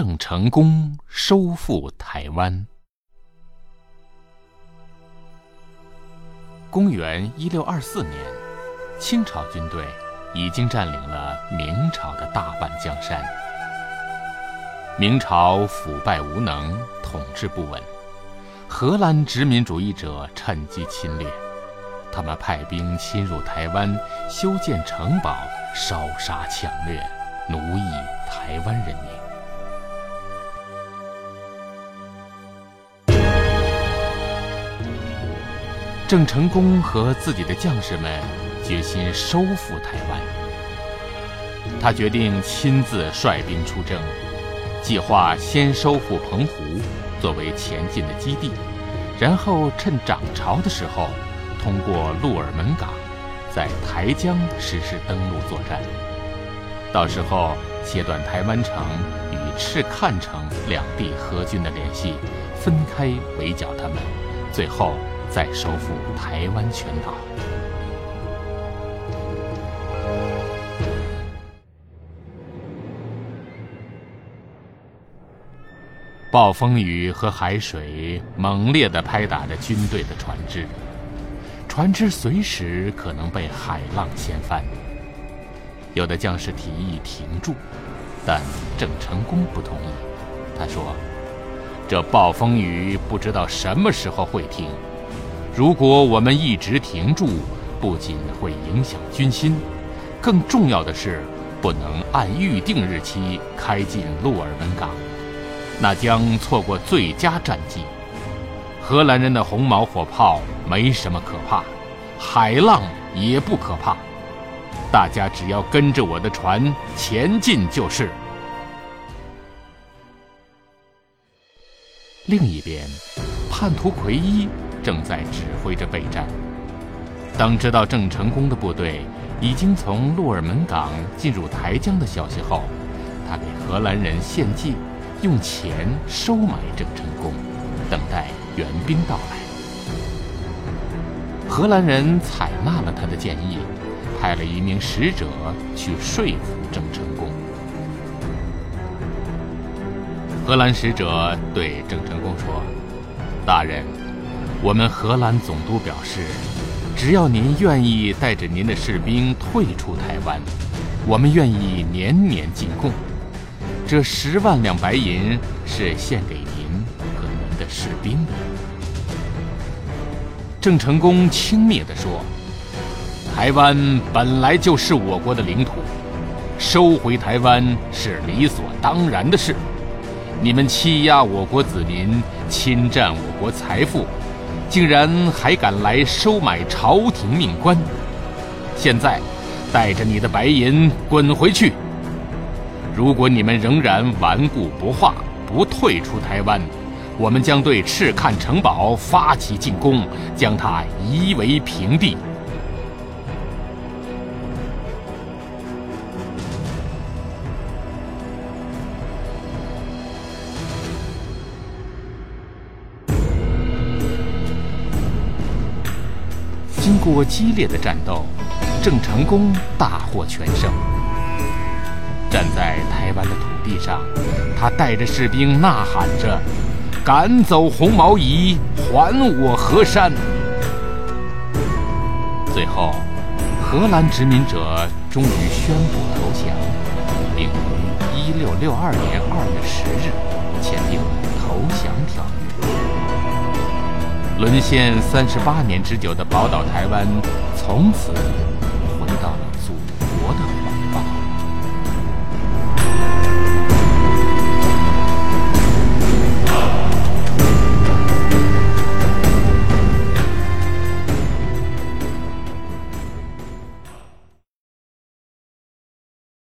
郑成功收复台湾。公元一六二四年，清朝军队已经占领了明朝的大半江山。明朝腐败无能，统治不稳，荷兰殖民主义者趁机侵略。他们派兵侵入台湾，修建城堡，烧杀抢掠，奴役台湾人民。郑成功和自己的将士们决心收复台湾。他决定亲自率兵出征。计划先收复澎湖，作为前进的基地，然后趁涨潮的时候，通过鹿耳门港，在台江实施登陆作战。到时候切断台湾城与赤坎城两地和军的联系，分开围剿他们，最后再收复台湾全岛。暴风雨和海水猛烈地拍打着军队的船只，船只随时可能被海浪掀翻。有的将士提议停住，但郑成功不同意。他说：“这暴风雨不知道什么时候会停，如果我们一直停住，不仅会影响军心，更重要的是不能按预定日期开进鹿尔门港。”那将错过最佳战机。荷兰人的红毛火炮没什么可怕，海浪也不可怕，大家只要跟着我的船前进就是。另一边，叛徒奎一正在指挥着备战。当知道郑成功的部队已经从鹿耳门港进入台江的消息后，他给荷兰人献计。用钱收买郑成功，等待援兵到来。荷兰人采纳了他的建议，派了一名使者去说服郑成功。荷兰使者对郑成功说：“大人，我们荷兰总督表示，只要您愿意带着您的士兵退出台湾，我们愿意年年进贡。”这十万两白银是献给您和您的士兵的。郑成功轻蔑地说：“台湾本来就是我国的领土，收回台湾是理所当然的事。你们欺压我国子民，侵占我国财富，竟然还敢来收买朝廷命官！现在，带着你的白银滚回去！”如果你们仍然顽固不化，不退出台湾，我们将对赤坎城堡发起进攻，将它夷为平地。经过激烈的战斗，郑成功大获全胜。站在台湾的土地上，他带着士兵呐喊着：“赶走红毛夷，还我河山！”最后，荷兰殖民者终于宣布投降，并于1662年2月10日签订投降。沦陷三十八年之久的宝岛台湾，从此回到了祖国的。